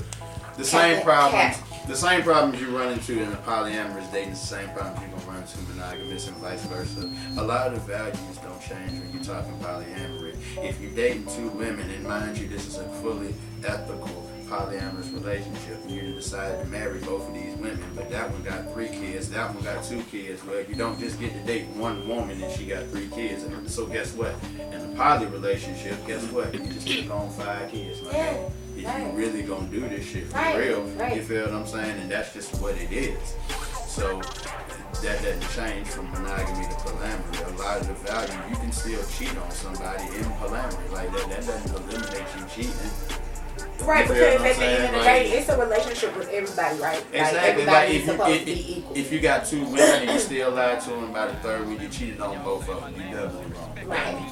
the Cap- same problems. cap. The same problems you run into in a polyamorous dating. The same problems you're gonna run into monogamous and vice versa. A lot of the values don't change when you're talking polyamory. If you're dating two women, and mind you, this is a fully ethical polyamorous relationship, and you decide to marry both of these women, but that one got three kids, that one got two kids. Well, you don't just get to date one woman and she got three kids. And so guess what? In a poly relationship, guess mm-hmm. what? You just took on five kids. Like, Yeah, hey, if you really gonna do this shit for Right, real, right. you feel what I'm saying? And that's just what it is. So that doesn't change from monogamy to polyamory. A lot of the value you can still cheat on somebody in polyamory. Like that, that doesn't eliminate you cheating. Right, You because at the end of the day, it's a relationship with everybody, right? Like Exactly. everybody Like is if you, if, to be equal. if you got two women and you still lie to them by the third one, you cheated on both of them. You definitely wrong. Right.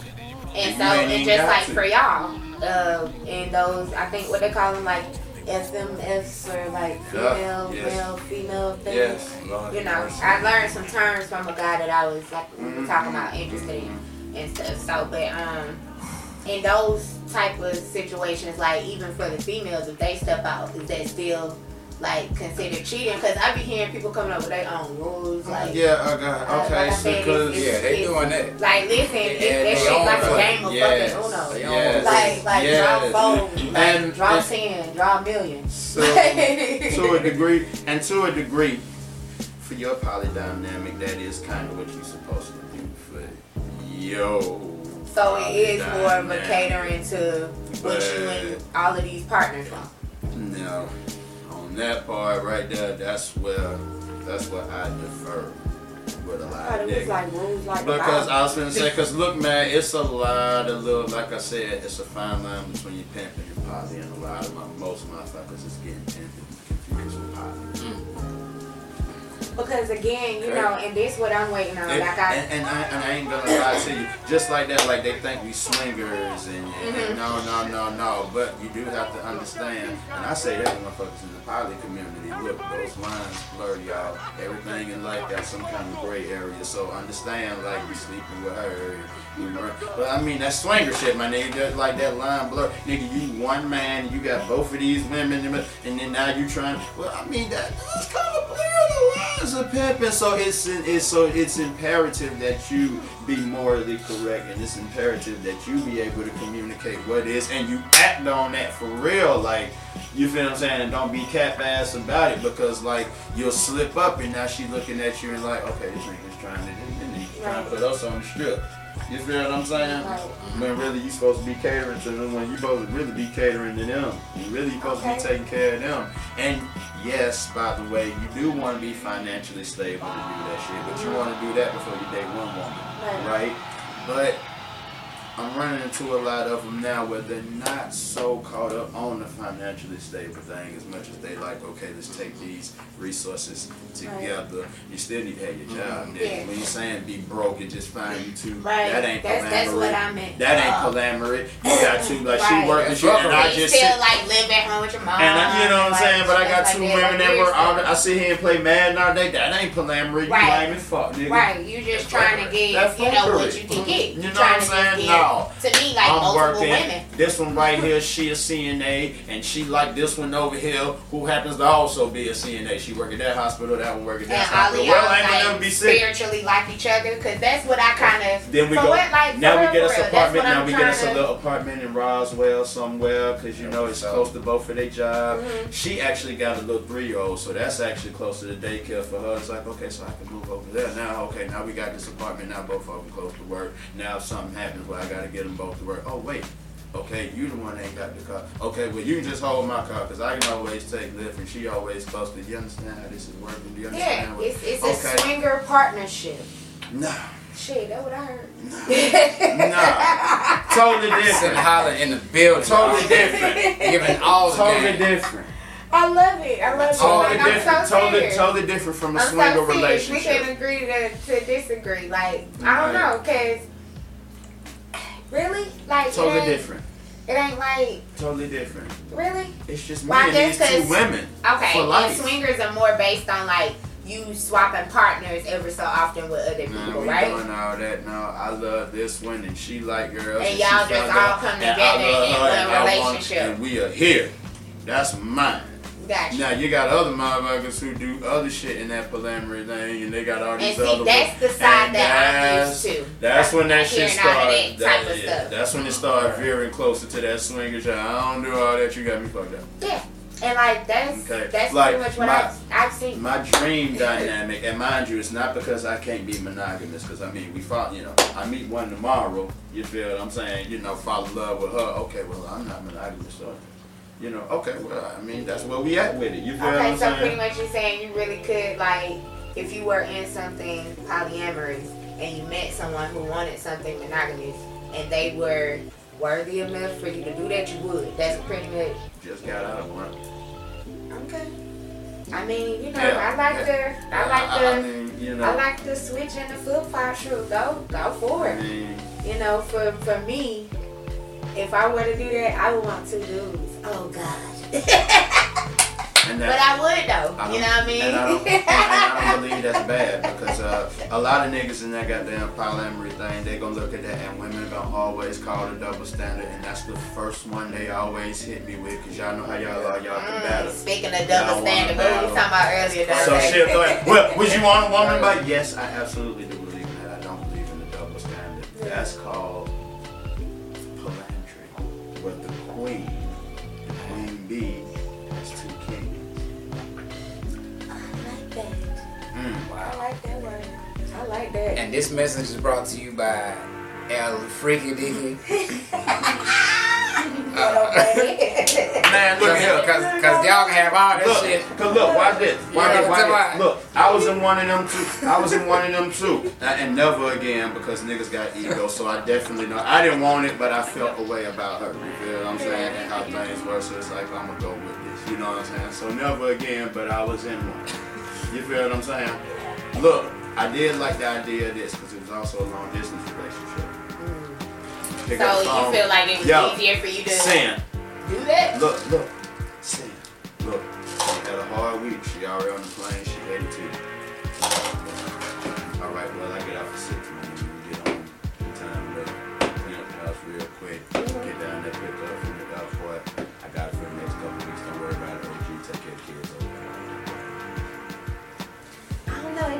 And so, and just like to. for y'all, uh, and those, I think what they call them, like FMFs or like Yeah, female, yes. male, female things. Yes. Lord You know. I learned some terms from a guy that I was like we were talking Mhm. about interested in and stuff. So, but um, in those type of situations, like even for the females, if they step out, is that still like considered cheating? Because I be hearing people coming up with their own rules, like. Yeah, I got Uh, okay. like I so said, cause it's- Yeah, they doing that. Like, listen, it, And that they shit own like a it. game of Yes, fucking Uno. yes, Like, like yes. draw four, like And- draw and- ten, draw a million. So, to a degree, and to a degree, for your polydynamic, that is kind of what you're supposed to do for yo. So it is more of a polydynamic. catering to what you and all of these partners want. No, on that part right there, that's where that's where I defer with a I lot of it niggas. like rules like Because I was gonna say, cause look, man, it's a lot of little, like I said, it's a fine line between your pimp and your poly, and a lot of my, most motherfuckers is getting pimped and confused with poly. Because again, you know, and this what I'm waiting on. And, Like I, and, and I, and I ain't gonna lie to you, just like that, like they think we swingers, and, and, Mhm. and no, no, no, no. But you do have to understand, and I say that to motherfuckers in the poly community. Look, those lines blur, y'all. Everything in life got some kind of gray area. So understand, like you sleeping with her. You know, but I mean that swinger shit, my nigga. Just like that line blur, nigga. You one man, you got both of these women, and then now you trying. Well, I mean that that's kind of blur the lines of pimping. So it's it's so it's imperative that you be morally correct, and it's imperative that you be able to communicate what is, and you act on that for real, like. You feel what I'm saying? And don't be cat ass about it because like you'll slip up and now she looking at you and like, okay, this nigga's trying to this nigga's trying to put us on the strip. You feel what I'm saying? When really you supposed to be catering to them, when you supposed to really be catering to them. You really supposed to be taking care of them. And yes, by the way, you do want to be financially stable to do that shit, but you want to do that before you date one woman, right? But I'm running into a lot of them now where they're not so caught up on the financially stable thing as much as they like, okay, let's take these resources together. You still need to have your job, nigga. Yeah. When you're saying be broke and just find you two, Right. that ain't That's- that's what I meant. That ain't Uh, polyamory. You got two, like Right. she working shit and I you just still sit. like live at home with your mom. And I, you know what I'm like, saying? But I got stuff two like women that like work all I sit here and play Madden all day. That ain't polyamory. You Right. lame as fuck, nigga. Right, you just That's trying to get, you know, what you can get. You know what I'm saying? No. Get, to me, like I'm multiple working. women. This one right here, she a CNA, and she like this one over here, who happens to also be a CNA. She work at that hospital, that one work at that And hospital. of y'all Well, ain't gonna like never be sick. spiritually like each other, cause that's what I kind of. Then we go. What, like, now we get us real, apartment. Now I'm we get us a little apartment in Roswell somewhere, cause you know it's close to both of their job. Mhm. She actually got a little three year old, so that's actually close to the daycare for her. It's like okay, so I can move over there now. Okay, now we got this apartment. Now both of them close to work. Now if something happens, well I gotta get them both to work. Oh wait. Okay, you the one that ain't got the car. Okay, well you can just hold my car because I can always take Lyft and she always close to. You understand how this is working? Do you Yeah, understand? what- it's it's okay. a swinger partnership. Nah, Shit, that's what I heard. nah, totally different. hollering in the building. Totally different. Giving all the Totally game. different. I love it. I love it. Totally Like, I'm different. so Totally, serious. totally different from a I'm swinger so relationship. We can agree to, to disagree. Like I don't know, cause really, like Totally ain't, different. It ain't like Totally different. really. It's just Well, and guess these two women Okay, for and swingers are more based on like you swapping partners every so often with other people, we right? doing all that now. I love this one, and she like girls. And she y'all just all come together in her, one and I want- relationship. and we are here. That's mine. Gotcha. Now you got other motherfuckers who do other shit in that polyamory thing, and they got all these and these see, other. that's the side and that I'm that's- used to. That's when that shit Hearing started. that type of yeah, stuff. That's when it started veering closer to that swinger shit. I don't do all that. You got me fucked up. Yeah, and like that's Okay. that's Like, pretty much what my- I've, I've seen. My dream dynamic, and mind you, it's not because I can't be monogamous. Because I mean, we fall, you know, I meet one tomorrow. You feel what I'm saying? You know, fall in love with her. Okay, well, I'm not monogamous, so you know, okay, well, I mean, that's where we at with it. You feel what I'm so pretty much you're saying you really could like if you were in something polyamorous and you met someone who wanted something monogamous and they were worthy enough for you to do that, you would. That's pretty much Just got out of one. okay. I mean, you know, Yeah, I like the, I like I, the. I mean, you know. I like the switch and the flip flop shoe. Go, go for I it. mean, You know, for for me, if I were to do that, I would want two dudes. Oh God. and but I would though. I You know what I mean? And I don't, and I don't believe that's bad because uh, a lot of niggas in that goddamn polyamory thing, they gonna look at that and women gonna always call it a double standard, and that's the first one they always hit me with because y'all know how y'all are, y'all can Mm, battle. speaking of double standard, what we were talking about earlier. the So day. go ahead. Well, would you want a woman? But yes, I absolutely do believe in that. I don't believe in the double standard. That's called Mm. I like that word. I like that. And this message is brought to you by El Freaky Dicky. What up, baby? Man, look here. Cause, cause y'all can have all this shit. Look, cause look, watch this. Watch Yeah, this, watch this. Look, I was in one of them too. I was in one of them too. And and never again because niggas got ego. So I definitely know. I didn't want it, but I felt a way about her. You feel what I'm saying? And how things were. So it's like, I'm going to go with this. You know what I'm saying? So never again, but I was in one. You feel what I'm saying? Look, I did like the idea of this because it was also a long distance relationship. Mm. Pick so you feel like it was Yo, easier for you to Sam, do that? Look, look, Sam, look. She had a hard week. She already on the plane. She headed to. All right, well, I get off at six, man. We get on in time, but clean up the house real quick. Mm-hmm. Get down there, pick up from the for it. I got it for the next couple weeks. Don't worry about it. OG, take care of the kids.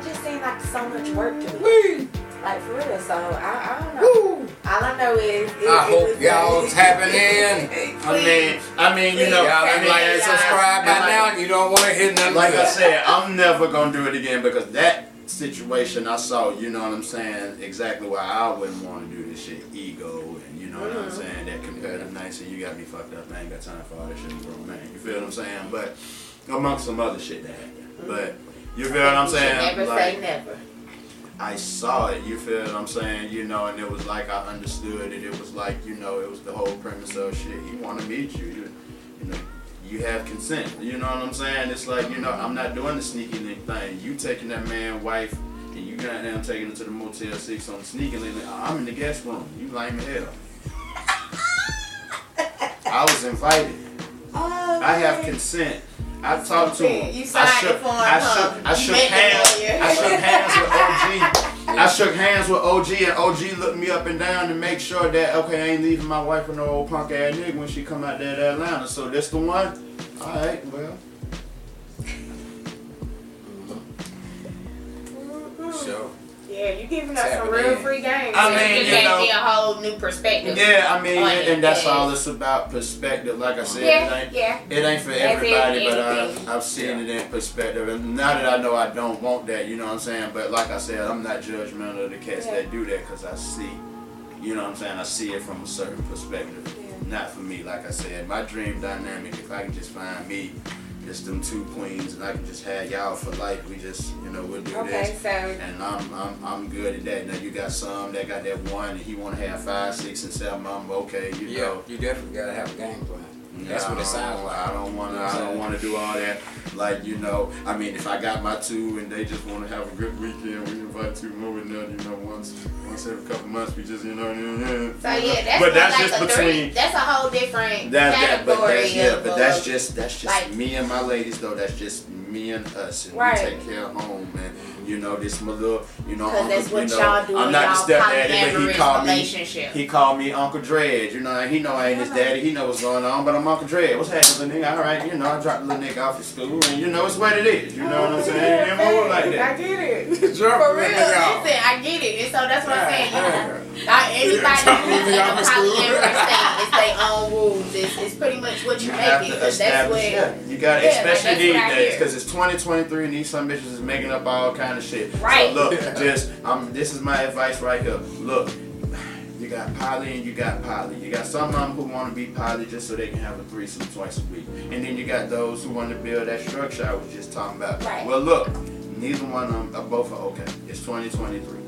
Just seemed like so much work to me. Like for real. So I, I don't know. All I know is. It, I it hope y'all tapping in. I mean, I mean, you know, Y'all I mean, like subscribe by and like- now. You don't want to hit nothing. Like I said, I'm never gonna do it again because that situation I saw, you know what I'm saying, exactly why I wouldn't want to do this shit. Ego and you know what I'm mm-hmm. saying, that competitive nature, you got me fucked up. I ain't got time for all that shit, bro, man. You feel what I'm saying? But amongst some other shit that happened. But you feel what I'm saying? Never Like, say never. I saw it, you feel what I'm saying, you know, and it was like I understood it. It was like, you know, it was the whole premise of shit. He want to meet you, you, you know. You have consent, you know what I'm saying? It's like, you know, I'm not doing the sneaky link thing. You taking that man, wife, and you got them taking it to the Motel 6 on the sneaky link. I'm in the guest room. You lame as hell. I was invited. Oh, I have consent. I talked to him. You I shook, I shook, I shook hands. I shook hands with OG. I shook hands with OG, and OG looked me up and down to make sure that okay, I ain't leaving my wife with no old punk ass nigga when she come out there to Atlanta. So this the one. All right, well, Yeah, you giving us some real in. free games. I So mean, it you gave know- me a whole new perspective. yeah, I mean, on it, and that's yeah. all it's about perspective. Like I said, it ain't. yeah. It ain't for everybody, but anything. I, I've seen it in perspective. And now that I know I don't want that, you know what I'm saying? But like I said, I'm not judgmental of the cats Yeah. that do that because I see, you know what I'm saying? I see it from a certain perspective. Yeah. Not for me, like I said. My dream dynamic, if I can just find me, just them two queens, and I can just have y'all for life, we just, you know, we'll do Okay, this. so And I'm, I'm I'm good at that. Now you got some that got that one, and he want to have five, six, and seven. I'm okay, you Yeah, know. you definitely gotta have a game plan. That's what it sounds like. I like. don't want to. I don't want to do all that. Like you know, I mean, if I got my two and they just want to have a good weekend, we invite two more and then you know once once every couple months we just you know. So yeah, that's but that's like just a between. three, that's a whole different That, that, but category that's, yeah, of, but that's just that's just like- me and my ladies though. That's just me and us, and Right. we take care of home, and you know this my little, you know, uncle, that's what you know, do I'm not y'all the stepdaddy, but he called me. He called me Uncle Dredge, you know, he know I ain't his daddy. He know what's going on, but I'm Uncle Dredge. What's happening, little nigga? All right, you know, I dropped the little nigga off at school, and you know it's what it is. You know what I'm oh, saying? Ain't more like that. I get it. Drop For real, listen, I get it. And so that's what I'm saying. You Yeah, know, not anybody who's in a off at polyamorous thing, it's their own rules. It's, it's pretty much what you, You make have it. Because that's establish, what. yeah. You got, especially these days, because it's 2023 and these some bitches is making up all kind of shit. Right. So look, just um, this is my advice right here. Look, you got poly and you got poly. You got some of them who want to be poly just so they can have a threesome twice a week, and then you got those who want to build that structure I was just talking about. Right. Well, look. Neither one of them, uh, both are okay. It's 2023.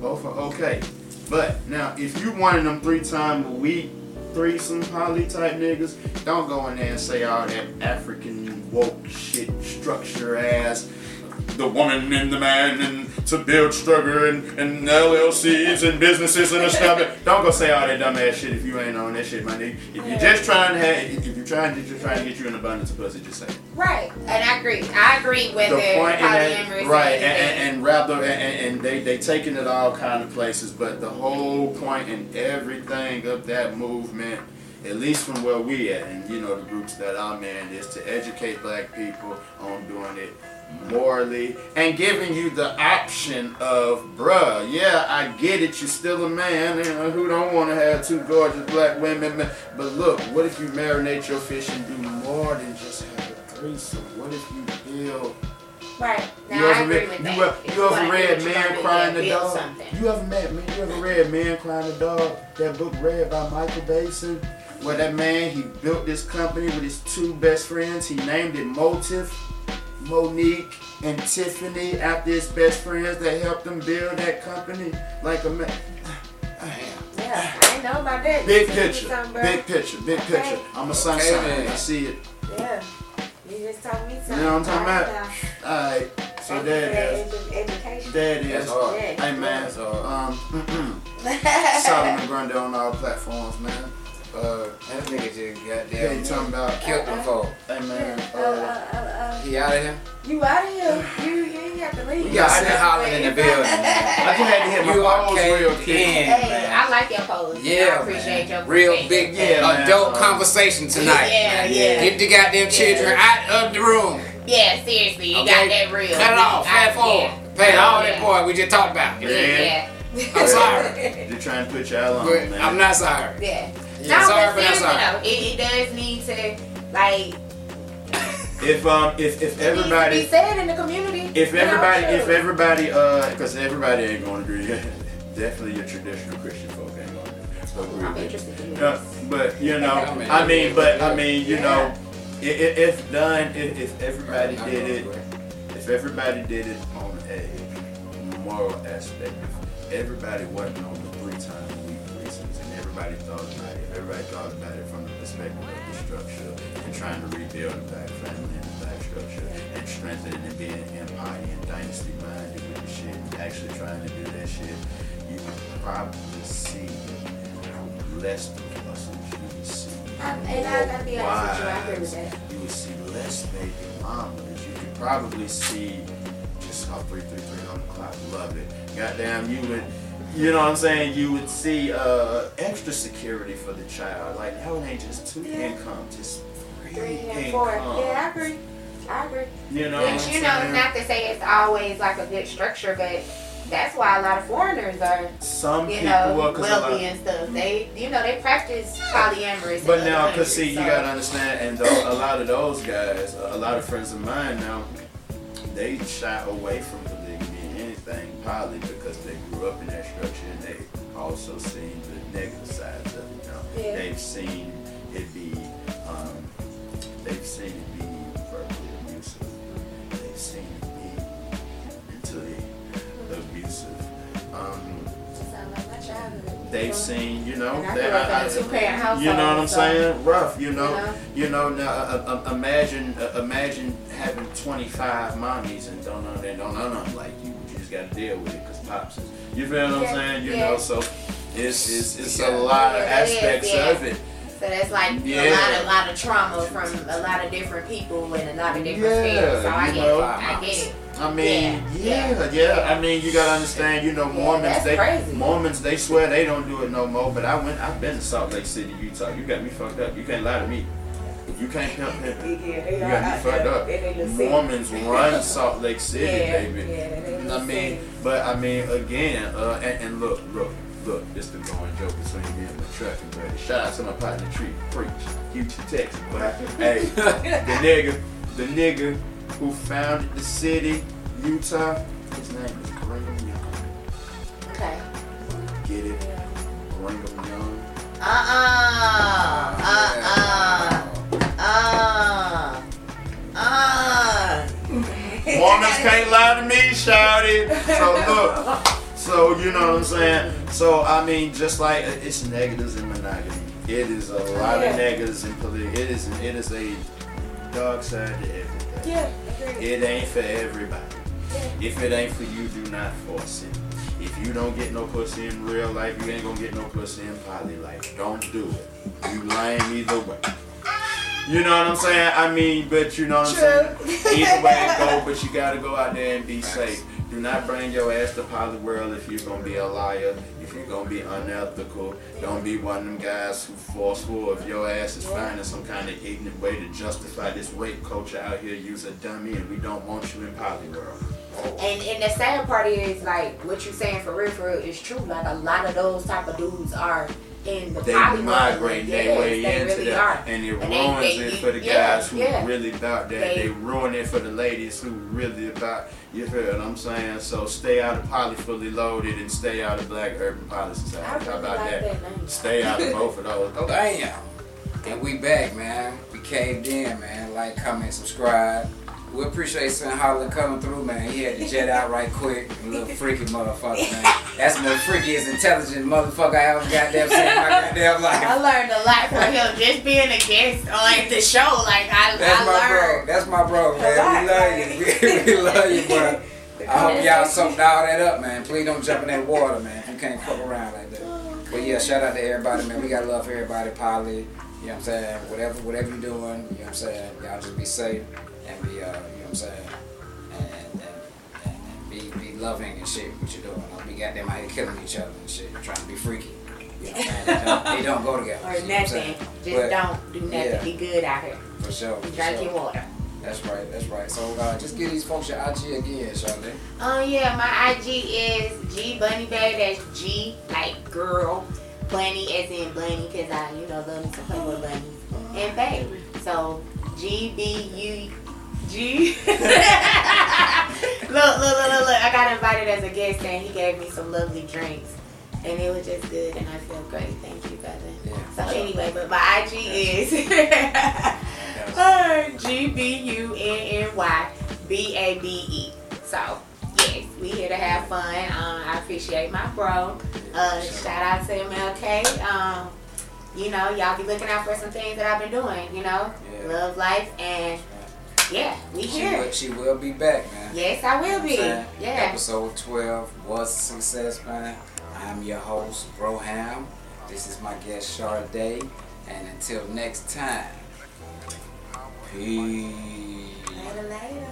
Both are okay. But now, if you one of them three time a week, threesome poly type niggas, don't go in there and say all that African woke shit, structure ass, the woman and the man, and to build structure and, and LLCs and businesses and stuff. Don't go say all that dumb ass shit if you ain't on that shit, my nigga. If you're just trying to have, if you're trying to just trying to get you an abundance of pussy, just say. it. Right, and I agree. I agree with the the point in that, right, and, and, and rather, and, and and they they taking it all kind of places, but the whole point and everything of that movement, at least from where we at, and you know the groups that I'm in, is to educate black people on doing it morally and giving you the option of, bruh, yeah, I get it, you're still a man, you know, who don't want to have two gorgeous black women, but look, what if you marinate your fish and do more than just have a threesome? What if you build right. Now you I ever agree read, with you, ever, you ever read Man Crying the Dog? Something. You ever met man, you ever read Man Crying the Dog? That book read by Michael Basin? Where that man he built this company with his two best friends. He named it Motive, Monique and Tiffany after his best friends that helped him build that company. Like a man. Yeah, I didn't know about that. Big You told me picture, big picture, big Okay. picture. I'm a son, Okay, son. I see it. Yeah. You just told me something. You know what I'm talking about? Right All right. So there it is. Education. There it That's is. hard. Yeah. Hey man, um, Solomon Grundy on all platforms, man. Uh, That nigga just yeah, goddamn you talking about? killed them folk. Hey man, Uh, uh, uh, uh, He out of here? you out of here. You, you ain't have to leave. We got Sid Holland in the building, I man. just had to hit my You are balls real caved quick. Hey. I like your pose. Yeah, I appreciate man. your Real perspective. big, Yeah, adult Uh, conversation tonight. Yeah, man. yeah. Get the goddamn children out of the room. Yeah, seriously, you Okay? got that real. Cut it off. I- Fast forward. yeah. Pay all Yeah. that boy we just talked about. Yeah. Yeah. I'm sorry. Just trying to put y'all on, But man. I'm not sorry. Yeah. Yeah, no, sorry, but but not seriously though, it, it does need to like If um, if if it everybody, be said in the community. if everybody, if everybody, uh, because everybody ain't gonna agree. Definitely your traditional Christian folk ain't gonna agree. I'm interested in Yeah, this. but you know, I mean, but I mean, you Yeah. know, i- i- if done, if, if everybody did it, if everybody did it on a moral aspect, if everybody wasn't on the three times a week reasons, and everybody thought about everybody thought about it from the perspective of the structure and trying to rebuild the black family and the black structure and strengthening and being empire and dynasty minded with the shit, and actually trying to do that shit, you would probably see less divorces. You would see I- and I gotta be honest with you, I agree with that. You would see less baby mamas. You could probably see just three three on the clock. Love it. Goddamn, you would. You know what I'm saying? You would see uh, extra security for the child. Like that ain't just two Yeah. incomes, just three, Three and incomes. four. Yeah, I agree. I agree. You know what Which I'm you know, saying? not to say it's always like a good structure, but that's why a lot of foreigners are, Some you people, know, well, 'cause a lot- wealthy and stuff. They, you know, they practice polyamorous. in But now, cause see, you gotta understand, and tho- a lot of those guys, a lot of friends of mine now, they shy away from poly because they grew up in that structure and they also seen the negative sides of it. You know, Yeah. they've seen it be, um, they've seen it be verbally abusive. They've seen it be mentally abusive. Um, Sound like my childhood. they've seen, you know, I they- grew up in I- I- you know what I'm so- saying? Rough, you know. You know? You know, now uh, uh, imagine uh, imagine having 25 mommies and don't know they don't know like you. You just got to deal with it because pops is. You feel what I'm saying? You yeah. know, so it's it's, it's a lot of that is, aspects yeah. of it. So that's like Yeah. a lot, a lot of trauma from a lot of different people and a lot of different Yeah. So I get know. it. I get it. I mean, Yeah, yeah, yeah. I mean, you gotta understand. You know, Mormons they crazy. Mormons they swear they don't do it no more. But I went. I've been to Salt Lake City, Utah. You got me fucked up. You can't lie to me. You can't pimp pimp. You gotta be fucked up. Mormons run Salt Lake City, baby. I mean, but I mean, again, uh, and, and look, look, look, this the going joke between me and my trucking buddy. Shout out to my partner, Tree Preach, Houston, Texas. But hey, the nigga, the nigga who founded the city, Utah, his name is Brigham Young. Okay. Get it? Brigham Young. Uh uh. Uh can't lie to me, shout it. So look, so you know what I'm saying. So I mean, just like it's negatives in monogamy. It is a lot Yeah. of negatives in polygamy. It is it is a dark side to everything. Yeah, agreed. It ain't for everybody. If it ain't for you, do not force it. If you don't get no pussy in real life, you ain't gonna get no pussy in poly life. Don't do it. You lying either way. You know what I'm saying? I mean, but you know what I'm saying? Either way it go, but you gotta go out there and be safe. Do not bring your ass to poly world if you're gonna be a liar, if you're gonna be unethical. Don't be one of them guys who forceful if your ass is finding some kind of ignorant way to justify this rape culture out here. Use a dummy and we don't want you in poly world. And and the sad part is like what you're saying for real, for real is true. Like a lot of those type of dudes are in the They poly migrate world. their way they into really that, are. and it And ruins they- it for the yeah, guys who yeah. really about that. They- They, ruin it for the ladies who really about. You feel what I'm saying? So stay out of poly fully loaded and stay out of black urban poly I society. How about like that? that name. Stay out of both of those. Oh damn. And we back, man. We caved in, man. Like, comment, subscribe. We appreciate Son Holland coming through, man. He had to jet out right quick. A little freaky motherfucker, man. That's the most freakiest, intelligent motherfucker I ever goddamn seen in my goddamn life. I learned a lot from him just being a guest on the show. Like I, That's I my bro. That's my bro, man. We love you. We, we love you, bro. I hope y'all soaked all that up, man. Please don't jump in that water, man. You can't fuck around like that. But yeah, shout out to everybody, man. We got love for everybody, Polly. You know what I'm saying? Whatever, whatever you're doing, you know what I'm saying? Y'all just be safe and be, uh, you know what I'm saying? And, and, and, and be, be loving and shit. What you're doing? Don't be goddamn out here killing each other and shit. Trying to be freaky. You know what I'm saying? They don't, they don't go together. Or you know what I'm saying? nothing. Just But- don't do nothing. yeah. Be good out here. For sure. Be for drinking sure. water. That's right, that's right. So uh, just give these folks your IG again, Charlotte. Oh yeah, my IG is G Bunny Babe. That's G like girl, Bunny as in Bunny, cause I you know love me some Playboy bunnies and Bay. So G B U G. look, look, look, look, look! I got invited as a guest and he gave me some lovely drinks, and it was just good, and I feel great. Thank you, brother. Yeah. So anyway, but my IG is G B U N N Y B A B E. So yes, we here to have fun. Um, I appreciate my bro. Uh, shout out to MLK. Um, you know, y'all be looking out for some things that I've been doing. You know, Yeah. love life and yeah, we She here. will, she will be back, man. Yes, I will You know be. Yeah. Episode 12 was a success, man. I'm your host, Broham. This is my guest, Sade. And until next time, peace. Later, later.